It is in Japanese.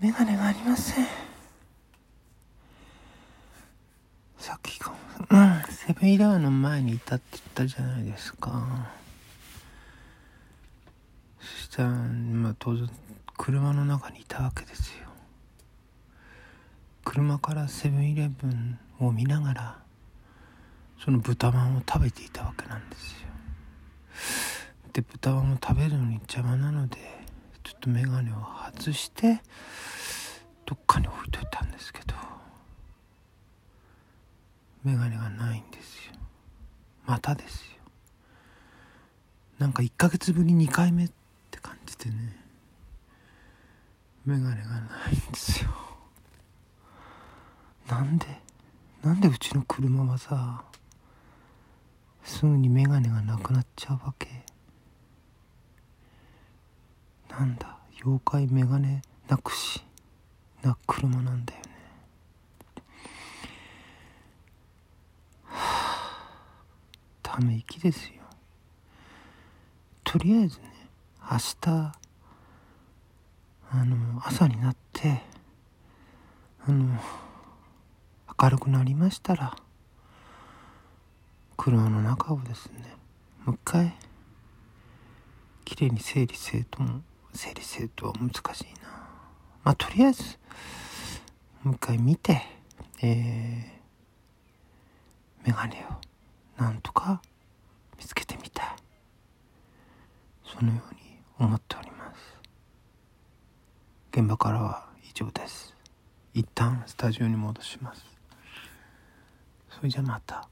メガネがありません。さっきかうんセブンイレブンの前にいたって言ったじゃないですか。そしたらまあ当然車の中にいたわけですよ。車からセブンイレブンを見ながらその豚まんを食べていたわけなんですよ。で豚まんを食べるのに邪魔なのでちょっと眼鏡を外してどっかに置いといたんですけど眼鏡がないんですよ。またですよ。なんか1ヶ月ぶり2回目って感じでね眼鏡がないんですよ。なんでなんでうちの車はさすぐに眼鏡がなくなっちゃうわけ？なんだ妖怪眼鏡なくしな車なんだよね。はあため息ですよ。とりあえずね明日あの朝になってあの明るくなりましたら車の中をですねもう一回きれいに整理整頓整理整頓は難しいな。まあとりあえずもう一回見てえー、メガネをなんとか見つけてみたい。そのように思っております。現場からは以上です。一旦スタジオに戻します。それじゃまた。